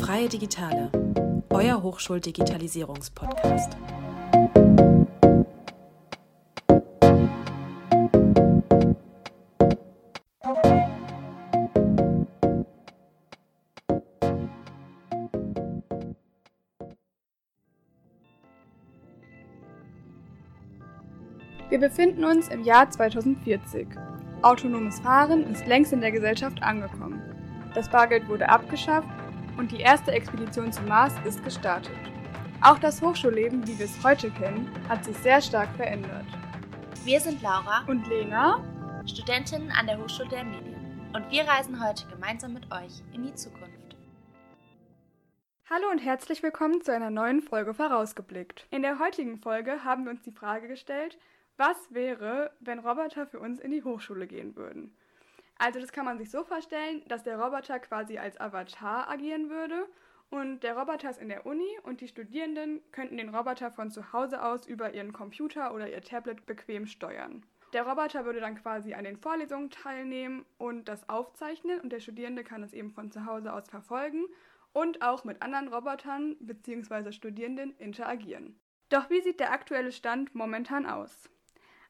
Freie Digitale, euer Hochschuldigitalisierungspodcast. Wir befinden uns im Jahr 2040. Autonomes Fahren ist längst in der Gesellschaft angekommen. Das Bargeld wurde abgeschafft und die erste Expedition zum Mars ist gestartet. Auch das Hochschulleben, wie wir es heute kennen, hat sich sehr stark verändert. Wir sind Laura und Lena, Studentinnen an der Hochschule der Medien. Und wir reisen heute gemeinsam mit euch in die Zukunft. Hallo und herzlich willkommen zu einer neuen Folge Vorausgeblickt. In der heutigen Folge haben wir uns die Frage gestellt, was wäre, wenn Roboter für uns in die Hochschule gehen würden? Also das kann man sich so vorstellen, dass der Roboter quasi als Avatar agieren würde und der Roboter ist in der Uni und die Studierenden könnten den Roboter von zu Hause aus über ihren Computer oder ihr Tablet bequem steuern. Der Roboter würde dann quasi an den Vorlesungen teilnehmen und das aufzeichnen und der Studierende kann es eben von zu Hause aus verfolgen und auch mit anderen Robotern bzw. Studierenden interagieren. Doch wie sieht der aktuelle Stand momentan aus?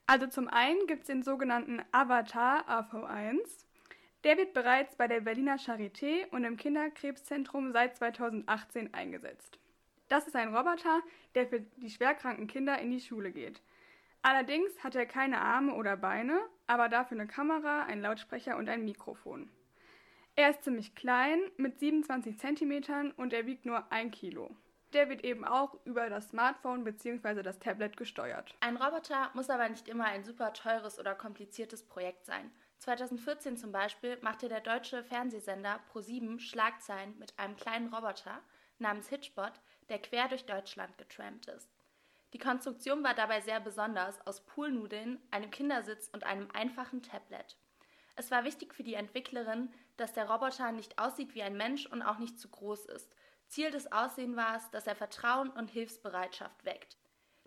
Also zum einen gibt es den sogenannten Avatar AV1. Der wird bereits bei der Berliner Charité und im Kinderkrebszentrum seit 2018 eingesetzt. Das ist ein Roboter, der für die schwerkranken Kinder in die Schule geht. Allerdings hat er keine Arme oder Beine, aber dafür eine Kamera, einen Lautsprecher und ein Mikrofon. Er ist ziemlich klein, mit 27 cm und er wiegt nur 1 Kilo der wird eben auch über das Smartphone bzw. das Tablet gesteuert. Ein Roboter muss aber nicht immer ein super teures oder kompliziertes Projekt sein. 2014 zum Beispiel machte der deutsche Fernsehsender Pro7 Schlagzeilen mit einem kleinen Roboter namens Hitchbot, der quer durch Deutschland getrampt ist. Die Konstruktion war dabei sehr besonders aus Poolnudeln, einem Kindersitz und einem einfachen Tablet. Es war wichtig für die Entwicklerin, dass der Roboter nicht aussieht wie ein Mensch und auch nicht zu groß ist Ziel des Aussehens war es, dass er Vertrauen und Hilfsbereitschaft weckt.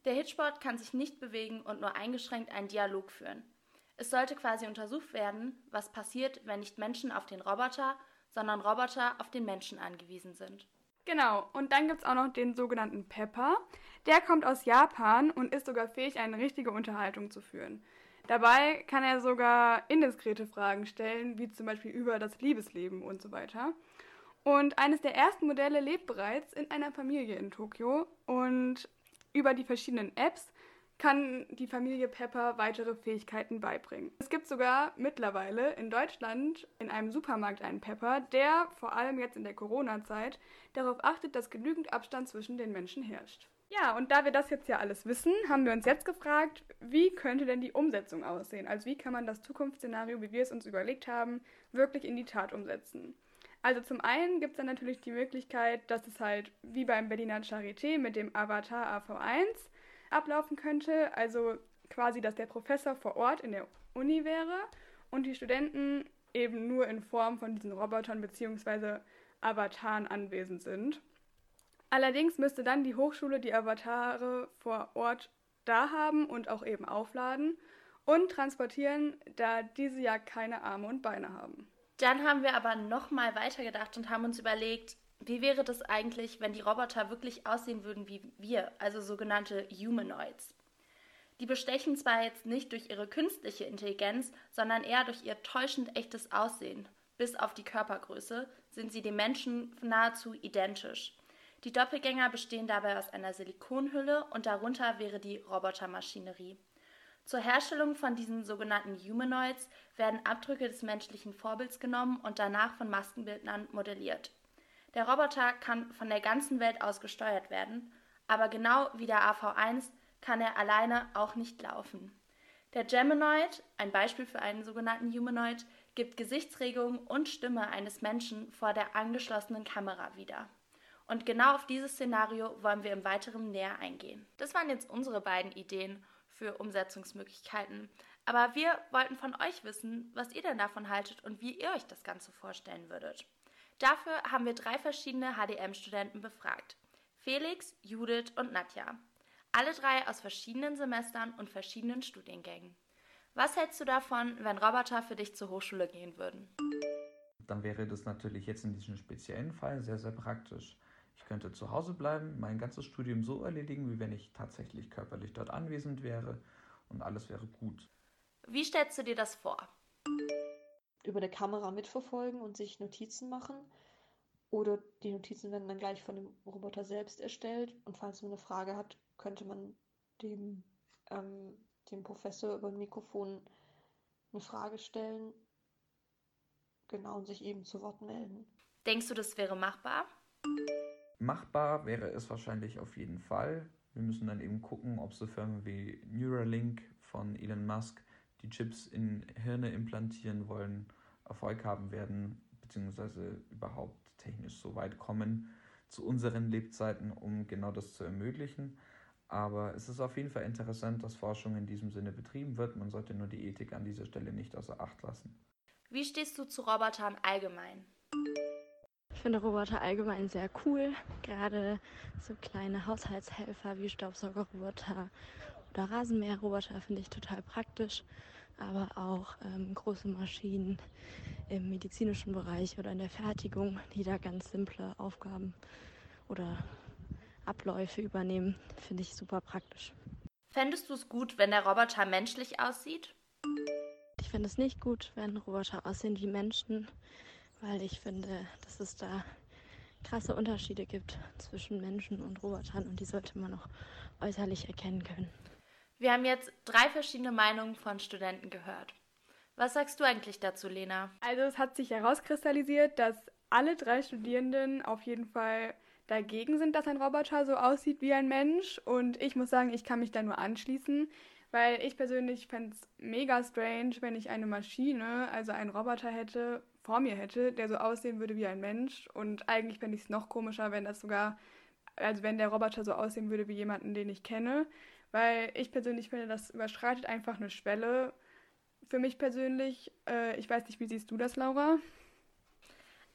Der Hitchbot kann sich nicht bewegen und nur eingeschränkt einen Dialog führen. Es sollte quasi untersucht werden, was passiert, wenn nicht Menschen auf den Roboter, sondern Roboter auf den Menschen angewiesen sind. Genau, und dann gibt es auch noch den sogenannten Pepper. Der kommt aus Japan und ist sogar fähig, eine richtige Unterhaltung zu führen. Dabei kann er sogar indiskrete Fragen stellen, wie zum Beispiel über das Liebesleben und so weiter. Und eines der ersten Modelle lebt bereits in einer Familie in Tokio und über die verschiedenen Apps kann die Familie Pepper weitere Fähigkeiten beibringen. Es gibt sogar mittlerweile in Deutschland in einem Supermarkt einen Pepper, der vor allem jetzt in der Corona-Zeit darauf achtet, dass genügend Abstand zwischen den Menschen herrscht. Ja, und da wir das jetzt ja alles wissen, haben wir uns jetzt gefragt, wie könnte denn die Umsetzung aussehen? Also wie kann man das Zukunftsszenario, wie wir es uns überlegt haben, wirklich in die Tat umsetzen? Also zum einen gibt es dann natürlich die Möglichkeit, dass es halt wie beim Berliner Charité mit dem Avatar AV1 ablaufen könnte. Also quasi, dass der Professor vor Ort in der Uni wäre und die Studenten eben nur in Form von diesen Robotern bzw. Avataren anwesend sind. Allerdings müsste dann die Hochschule die Avatare vor Ort da haben und auch eben aufladen und transportieren, da diese ja keine Arme und Beine haben. Dann haben wir aber nochmal weitergedacht und haben uns überlegt, wie wäre das eigentlich, wenn die Roboter wirklich aussehen würden wie wir, also sogenannte Humanoids? Die bestechen zwar jetzt nicht durch ihre künstliche Intelligenz, sondern eher durch ihr täuschend echtes Aussehen. Bis auf die Körpergröße sind sie dem Menschen nahezu identisch. Die Doppelgänger bestehen dabei aus einer Silikonhülle und darunter wäre die Robotermaschinerie. Zur Herstellung von diesen sogenannten Humanoids werden Abdrücke des menschlichen Vorbilds genommen und danach von Maskenbildnern modelliert. Der Roboter kann von der ganzen Welt aus gesteuert werden, aber genau wie der AV1 kann er alleine auch nicht laufen. Der Geminoid, ein Beispiel für einen sogenannten Humanoid, gibt Gesichtsregungen und Stimme eines Menschen vor der angeschlossenen Kamera wieder. Und genau auf dieses Szenario wollen wir im Weiteren näher eingehen. Das waren jetzt unsere beiden Ideen für Umsetzungsmöglichkeiten. Aber wir wollten von euch wissen, was ihr denn davon haltet und wie ihr euch das Ganze vorstellen würdet. Dafür haben wir drei verschiedene HDM-Studenten befragt. Felix, Judith und Nadja. Alle drei aus verschiedenen Semestern und verschiedenen Studiengängen. Was hältst du davon, wenn Roboter für dich zur Hochschule gehen würden? Dann wäre das natürlich jetzt in diesem speziellen Fall sehr, sehr praktisch. Ich könnte zu Hause bleiben, mein ganzes Studium so erledigen, wie wenn ich tatsächlich körperlich dort anwesend wäre und alles wäre gut. Wie stellst du dir das vor? Über der Kamera mitverfolgen und sich Notizen machen. Oder die Notizen werden dann gleich von dem Roboter selbst erstellt. Und falls man eine Frage hat, könnte man dem ähm, dem Professor über ein Mikrofon eine Frage stellen, genau, und sich eben zu Wort melden. Denkst du, das wäre machbar? Machbar wäre es wahrscheinlich auf jeden Fall. Wir müssen dann eben gucken, ob so Firmen wie Neuralink von Elon Musk, die Chips in Hirne implantieren wollen, Erfolg haben werden, beziehungsweise überhaupt technisch so weit kommen zu unseren Lebzeiten, um genau das zu ermöglichen. Aber es ist auf jeden Fall interessant, dass Forschung in diesem Sinne betrieben wird. Man sollte nur die Ethik an dieser Stelle nicht außer Acht lassen. Wie stehst du zu Robotern allgemein? Ich finde Roboter allgemein sehr cool. Gerade so kleine Haushaltshelfer wie Staubsaugerroboter oder Rasenmäherroboter finde ich total praktisch. Aber auch ähm, große Maschinen im medizinischen Bereich oder in der Fertigung, die da ganz simple Aufgaben oder Abläufe übernehmen, finde ich super praktisch. Fändest du es gut, wenn der Roboter menschlich aussieht? Ich finde es nicht gut, wenn Roboter aussehen wie Menschen, weil ich finde, dass es da krasse Unterschiede gibt zwischen Menschen und Robotern und die sollte man auch äußerlich erkennen können. Wir haben jetzt drei verschiedene Meinungen von Studenten gehört. Was sagst du eigentlich dazu, Lena? Also es hat sich herauskristallisiert, dass alle drei Studierenden auf jeden Fall dagegen sind, dass ein Roboter so aussieht wie ein Mensch. Und ich muss sagen, ich kann mich da nur anschließen, weil ich persönlich fände es mega strange, wenn ich eine Maschine, also einen Roboter hätte, vor mir hätte, der so aussehen würde wie ein Mensch. Und eigentlich fände ich es noch komischer, wenn das sogar, also wenn der Roboter so aussehen würde wie jemanden, den ich kenne. Weil ich persönlich finde, das überschreitet einfach eine Schwelle. Für mich persönlich, äh, ich weiß nicht, wie siehst du das, Laura?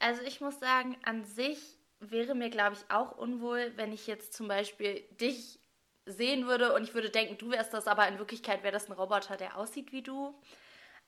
Also ich muss sagen, an sich wäre mir, glaube ich, auch unwohl, wenn ich jetzt zum Beispiel dich sehen würde und ich würde denken, du wärst das, aber in Wirklichkeit wäre das ein Roboter, der aussieht wie du.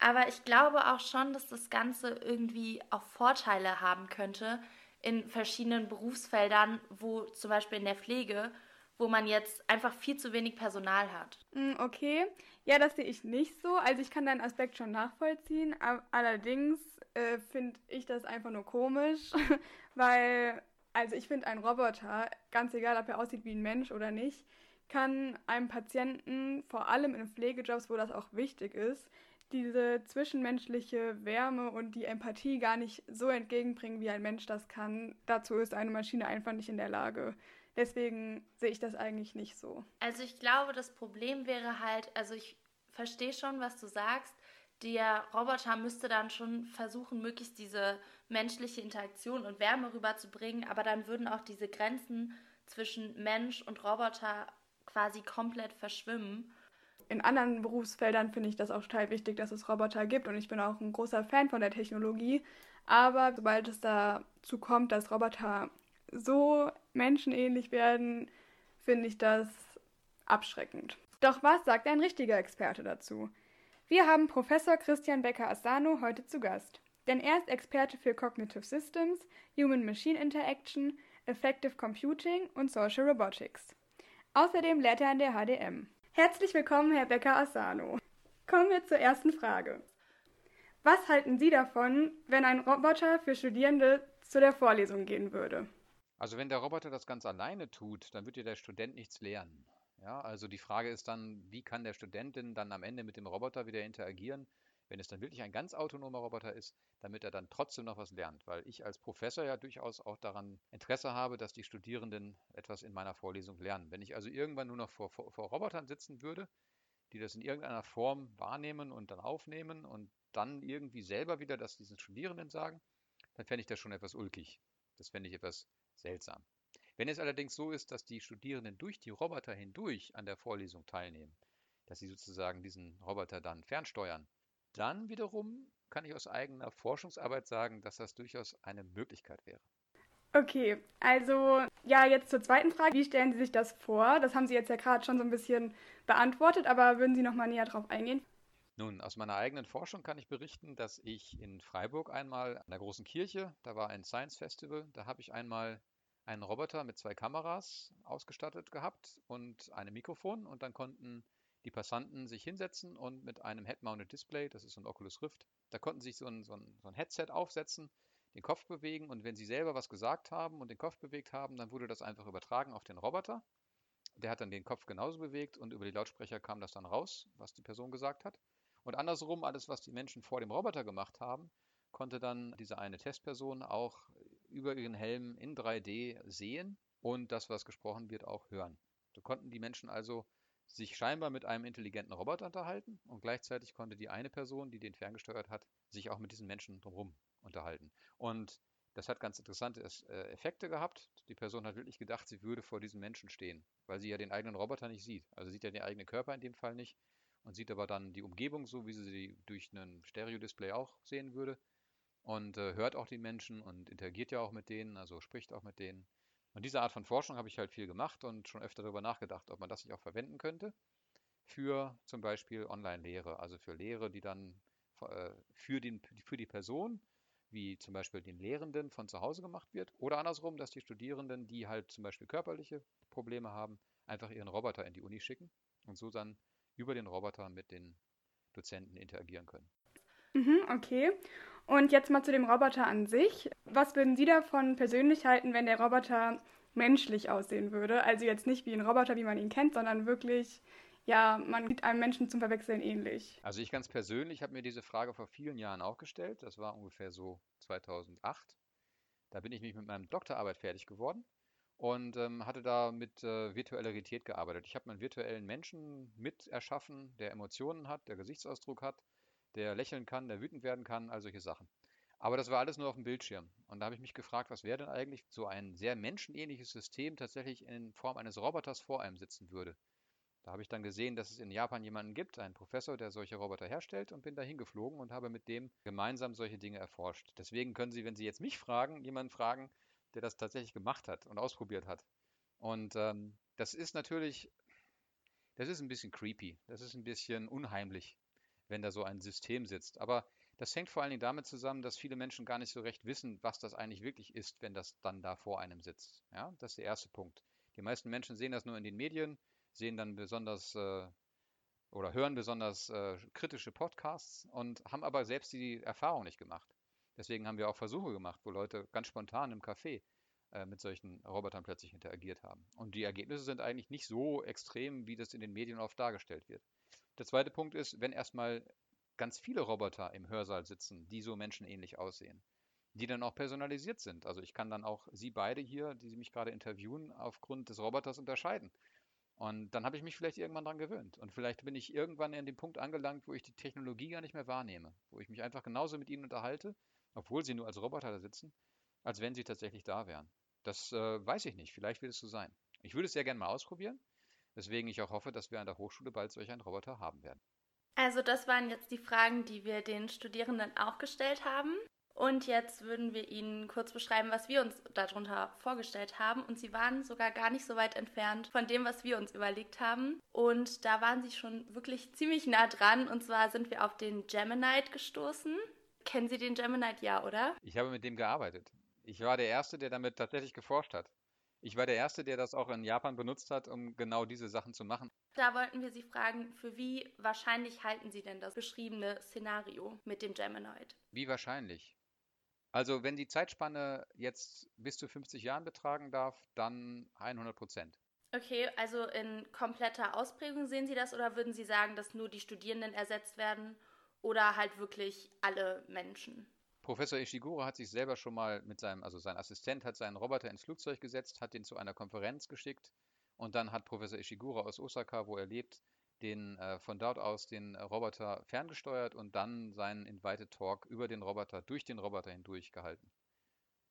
Aber ich glaube auch schon, dass das Ganze irgendwie auch Vorteile haben könnte in verschiedenen Berufsfeldern, wo zum Beispiel in der Pflege, wo man jetzt einfach viel zu wenig Personal hat. Hm, okay, ja, das sehe ich nicht so. Also ich kann deinen Aspekt schon nachvollziehen. Allerdings äh, finde ich das einfach nur komisch, weil also ich finde, ein Roboter, ganz egal, ob er aussieht wie ein Mensch oder nicht, kann einem Patienten, vor allem in Pflegejobs, wo das auch wichtig ist, diese zwischenmenschliche Wärme und die Empathie gar nicht so entgegenbringen, wie ein Mensch das kann. Dazu ist eine Maschine einfach nicht in der Lage. Deswegen sehe ich das eigentlich nicht so. Also ich glaube, das Problem wäre halt, also ich verstehe schon, was du sagst, der Roboter müsste dann schon versuchen, möglichst diese menschliche Interaktion und Wärme rüberzubringen, aber dann würden auch diese Grenzen zwischen Mensch und Roboter quasi komplett verschwimmen. In anderen Berufsfeldern finde ich das auch total wichtig, dass es Roboter gibt und ich bin auch ein großer Fan von der Technologie. Aber sobald es dazu kommt, dass Roboter so menschenähnlich werden, finde ich das abschreckend. Doch was sagt ein richtiger Experte dazu? Wir haben Professor Christian Becker-Asano heute zu Gast, denn er ist Experte für Cognitive Systems, Human-Machine Interaction, Effective Computing und Social Robotics. Außerdem lehrt er an der HDM. Herzlich willkommen, Herr Becker-Asano. Kommen wir zur ersten Frage. Was halten Sie davon, wenn ein Roboter für Studierende zu der Vorlesung gehen würde? Also wenn der Roboter das ganz alleine tut, dann wird ja der Student nichts lernen. Ja, also die Frage ist dann, wie kann der Student denn dann am Ende mit dem Roboter wieder interagieren, wenn es dann wirklich ein ganz autonomer Roboter ist, damit er dann trotzdem noch was lernt. Weil ich als Professor ja durchaus auch daran Interesse habe, dass die Studierenden etwas in meiner Vorlesung lernen. Wenn ich also irgendwann nur noch vor, vor, vor Robotern sitzen würde, die das in irgendeiner Form wahrnehmen und dann aufnehmen und dann irgendwie selber wieder das diesen Studierenden sagen, dann fände ich das schon etwas ulkig. Das fände ich etwas seltsam. Wenn es allerdings so ist, dass die Studierenden durch die Roboter hindurch an der Vorlesung teilnehmen, dass sie sozusagen diesen Roboter dann fernsteuern, dann wiederum kann ich aus eigener Forschungsarbeit sagen, dass das durchaus eine Möglichkeit wäre. Okay, also ja, jetzt zur zweiten Frage. Wie stellen Sie sich das vor? Das haben Sie jetzt ja gerade schon so ein bisschen beantwortet, aber würden Sie noch mal näher darauf eingehen? Nun, aus meiner eigenen Forschung kann ich berichten, dass ich in Freiburg einmal an der großen Kirche, da war ein Science Festival, da habe ich einmal einen Roboter mit zwei Kameras ausgestattet gehabt und einem Mikrofon und dann konnten die Passanten sich hinsetzen und mit einem Head-Mounted Display, das ist so ein Oculus Rift, da konnten sie sich so ein, so, ein, so ein Headset aufsetzen, den Kopf bewegen und wenn sie selber was gesagt haben und den Kopf bewegt haben, dann wurde das einfach übertragen auf den Roboter. Der hat dann den Kopf genauso bewegt und über die Lautsprecher kam das dann raus, was die Person gesagt hat. Und andersrum, alles, was die Menschen vor dem Roboter gemacht haben, konnte dann diese eine Testperson auch über ihren Helm in 3D sehen und das, was gesprochen wird, auch hören. So konnten die Menschen also sich scheinbar mit einem intelligenten Roboter unterhalten und gleichzeitig konnte die eine Person, die den ferngesteuert hat, sich auch mit diesen Menschen drumherum unterhalten. Und das hat ganz interessante äh, Effekte gehabt. Die Person hat wirklich gedacht, sie würde vor diesen Menschen stehen, weil sie ja den eigenen Roboter nicht sieht. Also sieht ja den eigenen Körper in dem Fall nicht und sieht aber dann die Umgebung so, wie sie sie durch ein Stereo-Display auch sehen würde und äh, hört auch die Menschen und interagiert ja auch mit denen, also spricht auch mit denen. Und diese Art von Forschung habe ich halt viel gemacht und schon öfter darüber nachgedacht, ob man das nicht auch verwenden könnte für zum Beispiel Online-Lehre, also für Lehre, die dann äh, für, den, für die Person, wie zum Beispiel den Lehrenden von zu Hause gemacht wird, oder andersrum, dass die Studierenden, die halt zum Beispiel körperliche Probleme haben, einfach ihren Roboter in die Uni schicken und so dann über den Roboter mit den Dozenten interagieren können. Mhm, okay. Und jetzt mal zu dem Roboter an sich. Was würden Sie davon persönlich halten, wenn der Roboter menschlich aussehen würde? Also jetzt nicht wie ein Roboter, wie man ihn kennt, sondern wirklich, ja, man sieht einem Menschen zum Verwechseln ähnlich. Also ich ganz persönlich habe mir diese Frage vor vielen Jahren auch gestellt. Das war ungefähr so 2008. Da bin ich mich mit meinem Doktorarbeit fertig geworden und ähm, hatte da mit äh, virtueller gearbeitet. Ich habe einen virtuellen Menschen mit erschaffen, der Emotionen hat, der Gesichtsausdruck hat, der lächeln kann, der wütend werden kann, all solche Sachen. Aber das war alles nur auf dem Bildschirm. Und da habe ich mich gefragt, was wäre denn eigentlich so ein sehr menschenähnliches System tatsächlich in Form eines Roboters vor einem sitzen würde. Da habe ich dann gesehen, dass es in Japan jemanden gibt, einen Professor, der solche Roboter herstellt und bin da hingeflogen und habe mit dem gemeinsam solche Dinge erforscht. Deswegen können Sie, wenn Sie jetzt mich fragen, jemanden fragen, der das tatsächlich gemacht hat und ausprobiert hat. Und ähm, das ist natürlich, das ist ein bisschen creepy, das ist ein bisschen unheimlich, wenn da so ein System sitzt. Aber das hängt vor allen Dingen damit zusammen, dass viele Menschen gar nicht so recht wissen, was das eigentlich wirklich ist, wenn das dann da vor einem sitzt. Ja, das ist der erste Punkt. Die meisten Menschen sehen das nur in den Medien, sehen dann besonders äh, oder hören besonders äh, kritische Podcasts und haben aber selbst die Erfahrung nicht gemacht. Deswegen haben wir auch Versuche gemacht, wo Leute ganz spontan im Café äh, mit solchen Robotern plötzlich interagiert haben. Und die Ergebnisse sind eigentlich nicht so extrem, wie das in den Medien oft dargestellt wird. Der zweite Punkt ist, wenn erstmal ganz viele Roboter im Hörsaal sitzen, die so menschenähnlich aussehen, die dann auch personalisiert sind. Also ich kann dann auch Sie beide hier, die Sie mich gerade interviewen, aufgrund des Roboters unterscheiden. Und dann habe ich mich vielleicht irgendwann daran gewöhnt. Und vielleicht bin ich irgendwann an dem Punkt angelangt, wo ich die Technologie gar nicht mehr wahrnehme, wo ich mich einfach genauso mit ihnen unterhalte obwohl sie nur als Roboter da sitzen, als wenn sie tatsächlich da wären. Das äh, weiß ich nicht. Vielleicht wird es so sein. Ich würde es sehr gerne mal ausprobieren, weswegen ich auch hoffe, dass wir an der Hochschule bald solch einen Roboter haben werden. Also das waren jetzt die Fragen, die wir den Studierenden auch gestellt haben. Und jetzt würden wir Ihnen kurz beschreiben, was wir uns darunter vorgestellt haben. Und Sie waren sogar gar nicht so weit entfernt von dem, was wir uns überlegt haben. Und da waren Sie schon wirklich ziemlich nah dran. Und zwar sind wir auf den Gemini gestoßen. Kennen Sie den Gemini? Ja, oder? Ich habe mit dem gearbeitet. Ich war der Erste, der damit tatsächlich geforscht hat. Ich war der Erste, der das auch in Japan benutzt hat, um genau diese Sachen zu machen. Da wollten wir Sie fragen, für wie wahrscheinlich halten Sie denn das beschriebene Szenario mit dem Geminoid? Wie wahrscheinlich? Also, wenn die Zeitspanne jetzt bis zu 50 Jahren betragen darf, dann 100 Prozent. Okay, also in kompletter Ausprägung sehen Sie das oder würden Sie sagen, dass nur die Studierenden ersetzt werden oder halt wirklich alle Menschen. Professor Ishiguro hat sich selber schon mal mit seinem, also sein Assistent hat seinen Roboter ins Flugzeug gesetzt, hat ihn zu einer Konferenz geschickt und dann hat Professor Ishiguro aus Osaka, wo er lebt, den äh, von dort aus den Roboter ferngesteuert und dann seinen Invited Talk über den Roboter, durch den Roboter hindurch gehalten.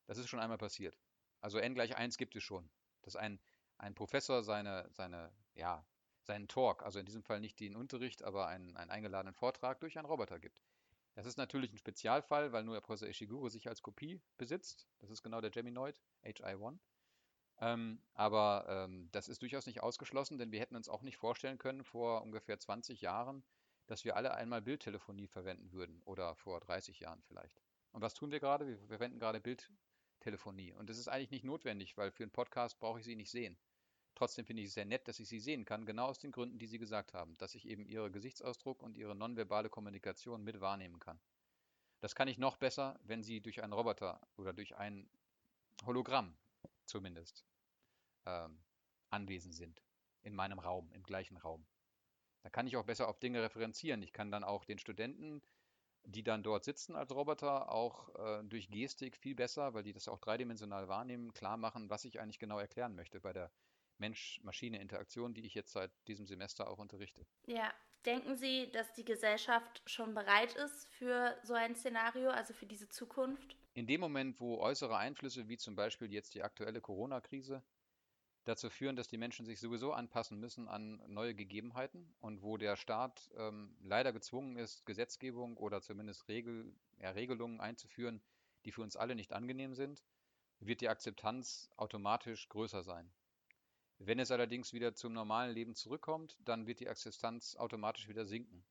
Das ist schon einmal passiert. Also n gleich 1 gibt es schon, dass ein, ein Professor seine, seine ja, seinen Talk, also in diesem Fall nicht den Unterricht, aber einen, einen eingeladenen Vortrag durch einen Roboter gibt. Das ist natürlich ein Spezialfall, weil nur der Professor Ishiguro sich als Kopie besitzt. Das ist genau der Geminoid, HI1. Ähm, aber ähm, das ist durchaus nicht ausgeschlossen, denn wir hätten uns auch nicht vorstellen können, vor ungefähr 20 Jahren, dass wir alle einmal Bildtelefonie verwenden würden oder vor 30 Jahren vielleicht. Und was tun wir gerade? Wir verwenden gerade Bildtelefonie. Und das ist eigentlich nicht notwendig, weil für einen Podcast brauche ich sie nicht sehen. Trotzdem finde ich es sehr nett, dass ich sie sehen kann, genau aus den Gründen, die Sie gesagt haben, dass ich eben Ihre Gesichtsausdruck und Ihre nonverbale Kommunikation mit wahrnehmen kann. Das kann ich noch besser, wenn Sie durch einen Roboter oder durch ein Hologramm zumindest ähm, anwesend sind. In meinem Raum, im gleichen Raum. Da kann ich auch besser auf Dinge referenzieren. Ich kann dann auch den Studenten, die dann dort sitzen als Roboter, auch äh, durch Gestik viel besser, weil die das auch dreidimensional wahrnehmen, klar machen, was ich eigentlich genau erklären möchte bei der Mensch-Maschine-Interaktion, die ich jetzt seit diesem Semester auch unterrichte. Ja, denken Sie, dass die Gesellschaft schon bereit ist für so ein Szenario, also für diese Zukunft? In dem Moment, wo äußere Einflüsse, wie zum Beispiel jetzt die aktuelle Corona-Krise, dazu führen, dass die Menschen sich sowieso anpassen müssen an neue Gegebenheiten und wo der Staat ähm, leider gezwungen ist, Gesetzgebung oder zumindest Regel, ja, Regelungen einzuführen, die für uns alle nicht angenehm sind, wird die Akzeptanz automatisch größer sein. Wenn es allerdings wieder zum normalen Leben zurückkommt, dann wird die Akzeptanz automatisch wieder sinken.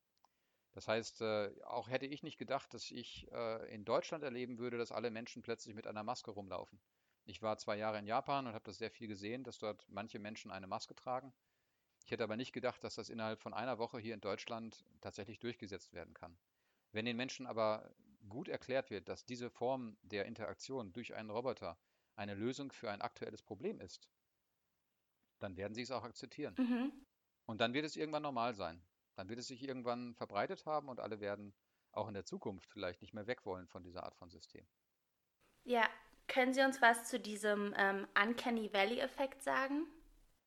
Das heißt, äh, auch hätte ich nicht gedacht, dass ich äh, in Deutschland erleben würde, dass alle Menschen plötzlich mit einer Maske rumlaufen. Ich war zwei Jahre in Japan und habe das sehr viel gesehen, dass dort manche Menschen eine Maske tragen. Ich hätte aber nicht gedacht, dass das innerhalb von einer Woche hier in Deutschland tatsächlich durchgesetzt werden kann. Wenn den Menschen aber gut erklärt wird, dass diese Form der Interaktion durch einen Roboter eine Lösung für ein aktuelles Problem ist, dann werden sie es auch akzeptieren. Mhm. Und dann wird es irgendwann normal sein. Dann wird es sich irgendwann verbreitet haben und alle werden auch in der Zukunft vielleicht nicht mehr weg wollen von dieser Art von System. Ja, können Sie uns was zu diesem ähm, Uncanny Valley-Effekt sagen?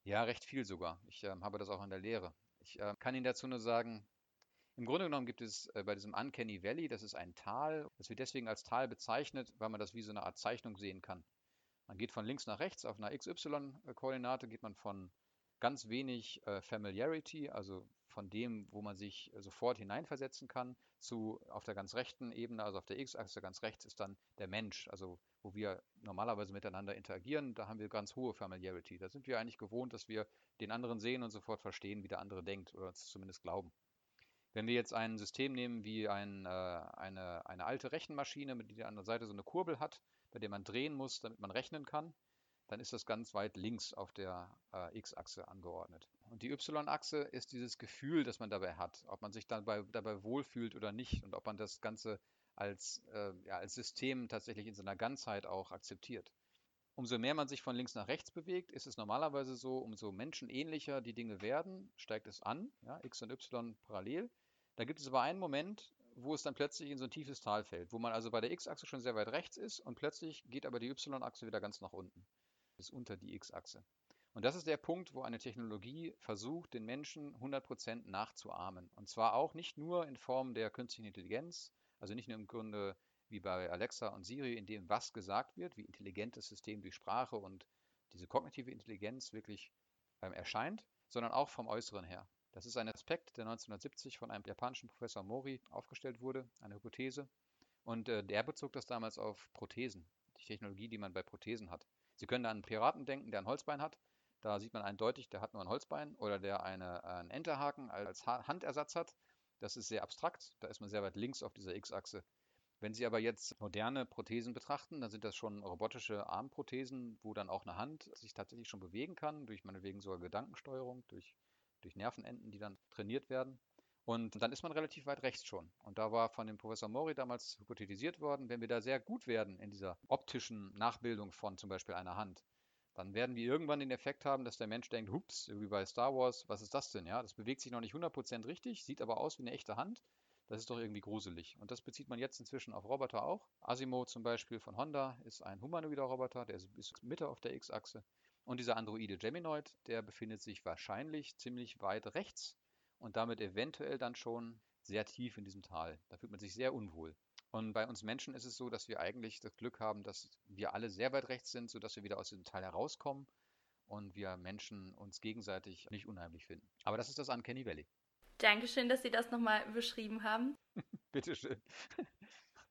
Ja, recht viel sogar. Ich äh, habe das auch in der Lehre. Ich äh, kann Ihnen dazu nur sagen, im Grunde genommen gibt es äh, bei diesem Uncanny Valley, das ist ein Tal, das wird deswegen als Tal bezeichnet, weil man das wie so eine Art Zeichnung sehen kann. Man geht von links nach rechts auf einer XY-Koordinate, geht man von ganz wenig äh, Familiarity, also von dem, wo man sich sofort hineinversetzen kann, zu auf der ganz rechten Ebene, also auf der X-Achse ganz rechts ist dann der Mensch, also wo wir normalerweise miteinander interagieren, da haben wir ganz hohe Familiarity. Da sind wir eigentlich gewohnt, dass wir den anderen sehen und sofort verstehen, wie der andere denkt oder uns zumindest glauben. Wenn wir jetzt ein System nehmen wie ein, äh, eine, eine alte Rechenmaschine, mit der an der Seite so eine Kurbel hat, bei der man drehen muss, damit man rechnen kann, dann ist das ganz weit links auf der äh, X-Achse angeordnet. Und die Y-Achse ist dieses Gefühl, das man dabei hat, ob man sich dabei, dabei wohlfühlt oder nicht und ob man das Ganze als, äh, ja, als System tatsächlich in seiner Ganzheit auch akzeptiert. Umso mehr man sich von links nach rechts bewegt, ist es normalerweise so, umso menschenähnlicher die Dinge werden, steigt es an, ja, x und y parallel. Da gibt es aber einen Moment, wo es dann plötzlich in so ein tiefes Tal fällt, wo man also bei der x-Achse schon sehr weit rechts ist und plötzlich geht aber die y-Achse wieder ganz nach unten, bis unter die x-Achse. Und das ist der Punkt, wo eine Technologie versucht, den Menschen 100% nachzuahmen. Und zwar auch nicht nur in Form der künstlichen Intelligenz, also nicht nur im Grunde wie bei Alexa und Siri, in dem was gesagt wird, wie intelligent das System durch Sprache und diese kognitive Intelligenz wirklich ähm, erscheint, sondern auch vom Äußeren her. Das ist ein Aspekt, der 1970 von einem japanischen Professor Mori aufgestellt wurde, eine Hypothese. Und äh, der bezog das damals auf Prothesen, die Technologie, die man bei Prothesen hat. Sie können an einen Piraten denken, der ein Holzbein hat. Da sieht man eindeutig, der hat nur ein Holzbein oder der eine, einen Enterhaken als Handersatz hat. Das ist sehr abstrakt, da ist man sehr weit links auf dieser X-Achse. Wenn Sie aber jetzt moderne Prothesen betrachten, dann sind das schon robotische Armprothesen, wo dann auch eine Hand sich tatsächlich schon bewegen kann, durch meinetwegen sogar Gedankensteuerung, durch, durch Nervenenden, die dann trainiert werden. Und dann ist man relativ weit rechts schon. Und da war von dem Professor Mori damals hypothetisiert worden, wenn wir da sehr gut werden in dieser optischen Nachbildung von zum Beispiel einer Hand, dann werden wir irgendwann den Effekt haben, dass der Mensch denkt, hups, wie bei Star Wars, was ist das denn? Ja, das bewegt sich noch nicht 100% richtig, sieht aber aus wie eine echte Hand. Das ist doch irgendwie gruselig. Und das bezieht man jetzt inzwischen auf Roboter auch. Asimo zum Beispiel von Honda ist ein humanoider Roboter, der ist Mitte auf der X-Achse. Und dieser Androide Geminoid, der befindet sich wahrscheinlich ziemlich weit rechts und damit eventuell dann schon sehr tief in diesem Tal. Da fühlt man sich sehr unwohl. Und bei uns Menschen ist es so, dass wir eigentlich das Glück haben, dass wir alle sehr weit rechts sind, sodass wir wieder aus diesem Teil herauskommen und wir Menschen uns gegenseitig nicht unheimlich finden. Aber das ist das Uncanny Valley. Dankeschön, dass Sie das nochmal beschrieben haben. Bitteschön.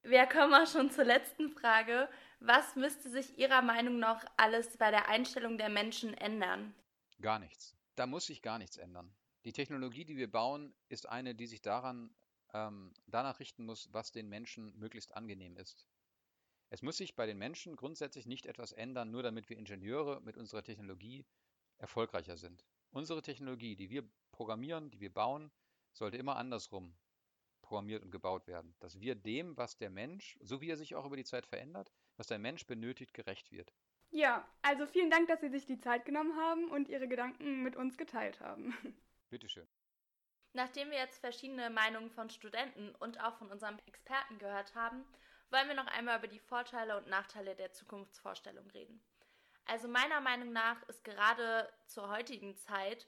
Wir kommen auch schon zur letzten Frage. Was müsste sich Ihrer Meinung nach alles bei der Einstellung der Menschen ändern? Gar nichts. Da muss sich gar nichts ändern. Die Technologie, die wir bauen, ist eine, die sich daran, ähm, danach richten muss, was den Menschen möglichst angenehm ist. Es muss sich bei den Menschen grundsätzlich nicht etwas ändern, nur damit wir Ingenieure mit unserer Technologie erfolgreicher sind. Unsere Technologie, die wir programmieren, die wir bauen, sollte immer andersrum programmiert und gebaut werden. Dass wir dem, was der Mensch, so wie er sich auch über die Zeit verändert, was der Mensch benötigt, gerecht wird. Ja, also vielen Dank, dass Sie sich die Zeit genommen haben und Ihre Gedanken mit uns geteilt haben. Bitteschön. Nachdem wir jetzt verschiedene Meinungen von Studenten und auch von unserem Experten gehört haben, wollen wir noch einmal über die Vorteile und Nachteile der Zukunftsvorstellung reden. Also meiner Meinung nach ist gerade zur heutigen Zeit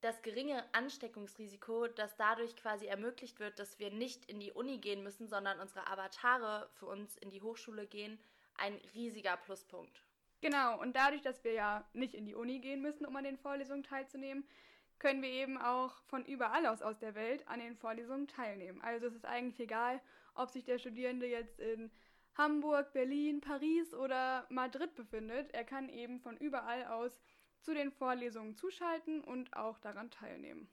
das geringe Ansteckungsrisiko, das dadurch quasi ermöglicht wird, dass wir nicht in die Uni gehen müssen, sondern unsere Avatare für uns in die Hochschule gehen, ein riesiger Pluspunkt. Genau, und dadurch, dass wir ja nicht in die Uni gehen müssen, um an den Vorlesungen teilzunehmen, können wir eben auch von überall aus aus der Welt an den Vorlesungen teilnehmen. Also es ist eigentlich egal, ob sich der Studierende jetzt in Hamburg, Berlin, Paris oder Madrid befindet. Er kann eben von überall aus zu den Vorlesungen zuschalten und auch daran teilnehmen.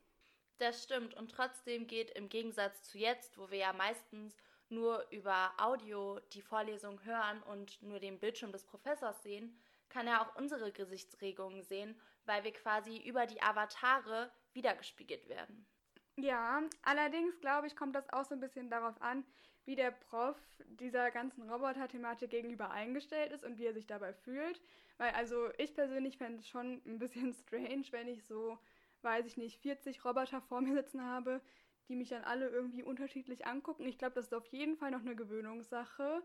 Das stimmt und trotzdem geht im Gegensatz zu jetzt, wo wir ja meistens nur über Audio die Vorlesung hören und nur den Bildschirm des Professors sehen, kann er auch unsere Gesichtsregungen sehen, weil wir quasi über die Avatare wiedergespiegelt werden. Ja, allerdings glaube ich, kommt das auch so ein bisschen darauf an, wie der Prof dieser ganzen Roboter-Thematik gegenüber eingestellt ist und wie er sich dabei fühlt. Weil also ich persönlich fände es schon ein bisschen strange, wenn ich so, weiß ich nicht, 40 Roboter vor mir sitzen habe, die mich dann alle irgendwie unterschiedlich angucken. Ich glaube, das ist auf jeden Fall noch eine Gewöhnungssache.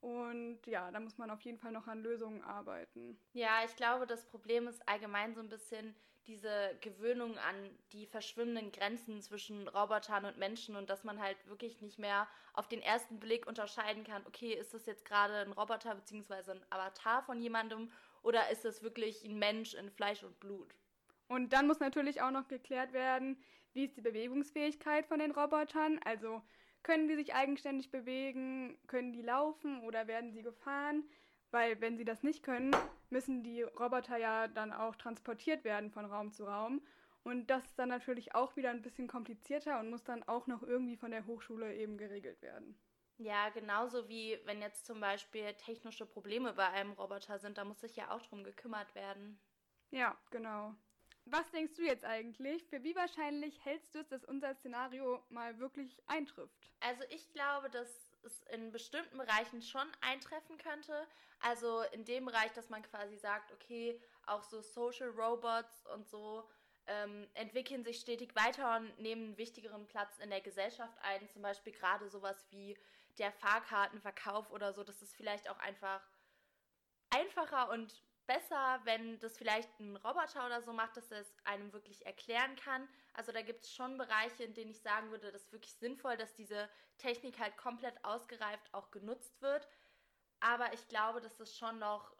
Und ja, da muss man auf jeden Fall noch an Lösungen arbeiten. Ja, ich glaube, das Problem ist allgemein so ein bisschen diese Gewöhnung an die verschwimmenden Grenzen zwischen Robotern und Menschen und dass man halt wirklich nicht mehr auf den ersten Blick unterscheiden kann, okay, ist das jetzt gerade ein Roboter bzw. ein Avatar von jemandem oder ist das wirklich ein Mensch in Fleisch und Blut? Und dann muss natürlich auch noch geklärt werden, wie ist die Bewegungsfähigkeit von den Robotern? Also können die sich eigenständig bewegen? Können die laufen oder werden sie gefahren? Weil wenn sie das nicht können, müssen die Roboter ja dann auch transportiert werden von Raum zu Raum. Und das ist dann natürlich auch wieder ein bisschen komplizierter und muss dann auch noch irgendwie von der Hochschule eben geregelt werden. Ja, genauso wie wenn jetzt zum Beispiel technische Probleme bei einem Roboter sind, da muss sich ja auch drum gekümmert werden. Ja, genau. Was denkst du jetzt eigentlich? Für wie wahrscheinlich hältst du es, dass unser Szenario mal wirklich eintrifft? Also ich glaube, dass es in bestimmten Bereichen schon eintreffen könnte. Also in dem Bereich, dass man quasi sagt, okay, auch so Social Robots und so ähm, entwickeln sich stetig weiter und nehmen einen wichtigeren Platz in der Gesellschaft ein. Zum Beispiel gerade sowas wie der Fahrkartenverkauf oder so. Das ist vielleicht auch einfach einfacher und besser, wenn das vielleicht ein Roboter oder so macht, dass er es einem wirklich erklären kann. Also da gibt es schon Bereiche, in denen ich sagen würde, das ist wirklich sinnvoll, dass diese Technik halt komplett ausgereift auch genutzt wird. Aber ich glaube, dass das schon noch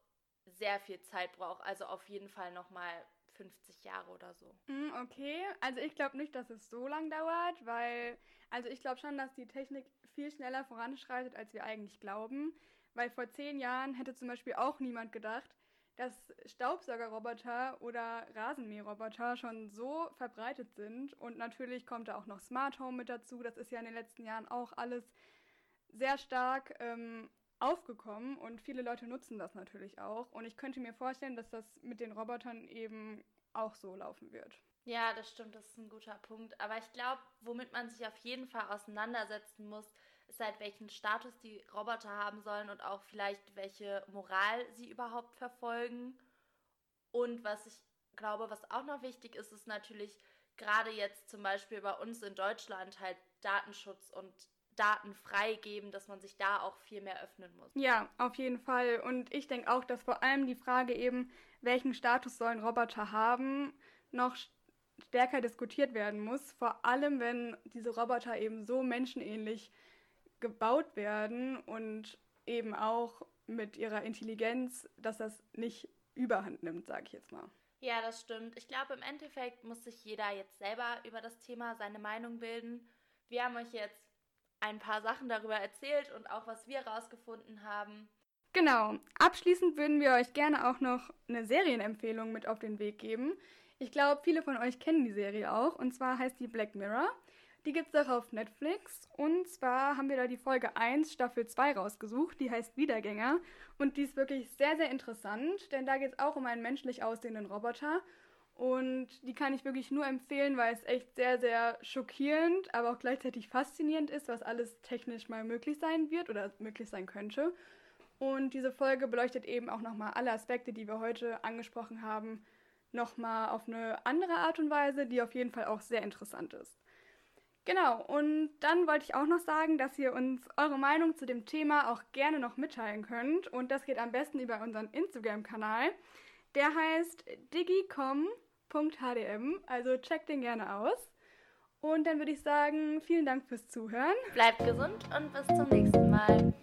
sehr viel Zeit braucht. Also auf jeden Fall nochmal 50 Jahre oder so. Hm, okay, also ich glaube nicht, dass es so lang dauert, weil, also ich glaube schon, dass die Technik viel schneller voranschreitet, als wir eigentlich glauben. Weil vor zehn Jahren hätte zum Beispiel auch niemand gedacht, dass Staubsaugerroboter oder Rasenmäherroboter schon so verbreitet sind. Und natürlich kommt da auch noch Smart Home mit dazu. Das ist ja in den letzten Jahren auch alles sehr stark ähm, aufgekommen und viele Leute nutzen das natürlich auch. Und ich könnte mir vorstellen, dass das mit den Robotern eben auch so laufen wird. Ja, das stimmt, das ist ein guter Punkt. Aber ich glaube, womit man sich auf jeden Fall auseinandersetzen muss, ist halt, welchen Status die Roboter haben sollen und auch vielleicht, welche Moral sie überhaupt verfolgen. Und was ich glaube, was auch noch wichtig ist, ist natürlich gerade jetzt zum Beispiel bei uns in Deutschland halt Datenschutz und Daten freigeben, dass man sich da auch viel mehr öffnen muss. Ja, auf jeden Fall. Und ich denke auch, dass vor allem die Frage eben, welchen Status sollen Roboter haben, noch stärker diskutiert werden muss. Vor allem, wenn diese Roboter eben so menschenähnlich gebaut werden und eben auch mit ihrer Intelligenz, dass das nicht überhand nimmt, sage ich jetzt mal. Ja, das stimmt. Ich glaube, im Endeffekt muss sich jeder jetzt selber über das Thema seine Meinung bilden. Wir haben euch jetzt ein paar Sachen darüber erzählt und auch was wir herausgefunden haben. Genau. Abschließend würden wir euch gerne auch noch eine Serienempfehlung mit auf den Weg geben. Ich glaube, viele von euch kennen die Serie auch. Und zwar heißt die Black Mirror. Die gibt es auch auf Netflix. Und zwar haben wir da die Folge 1, Staffel 2 rausgesucht. Die heißt Wiedergänger. Und die ist wirklich sehr, sehr interessant, denn da geht es auch um einen menschlich aussehenden Roboter. Und die kann ich wirklich nur empfehlen, weil es echt sehr, sehr schockierend, aber auch gleichzeitig faszinierend ist, was alles technisch mal möglich sein wird oder möglich sein könnte. Und diese Folge beleuchtet eben auch nochmal alle Aspekte, die wir heute angesprochen haben, nochmal auf eine andere Art und Weise, die auf jeden Fall auch sehr interessant ist. Genau, und dann wollte ich auch noch sagen, dass ihr uns eure Meinung zu dem Thema auch gerne noch mitteilen könnt. Und das geht am besten über unseren Instagram-Kanal. Der heißt digicom hdm. Also checkt den gerne aus. Und dann würde ich sagen, vielen Dank fürs Zuhören. Bleibt gesund und bis zum nächsten Mal.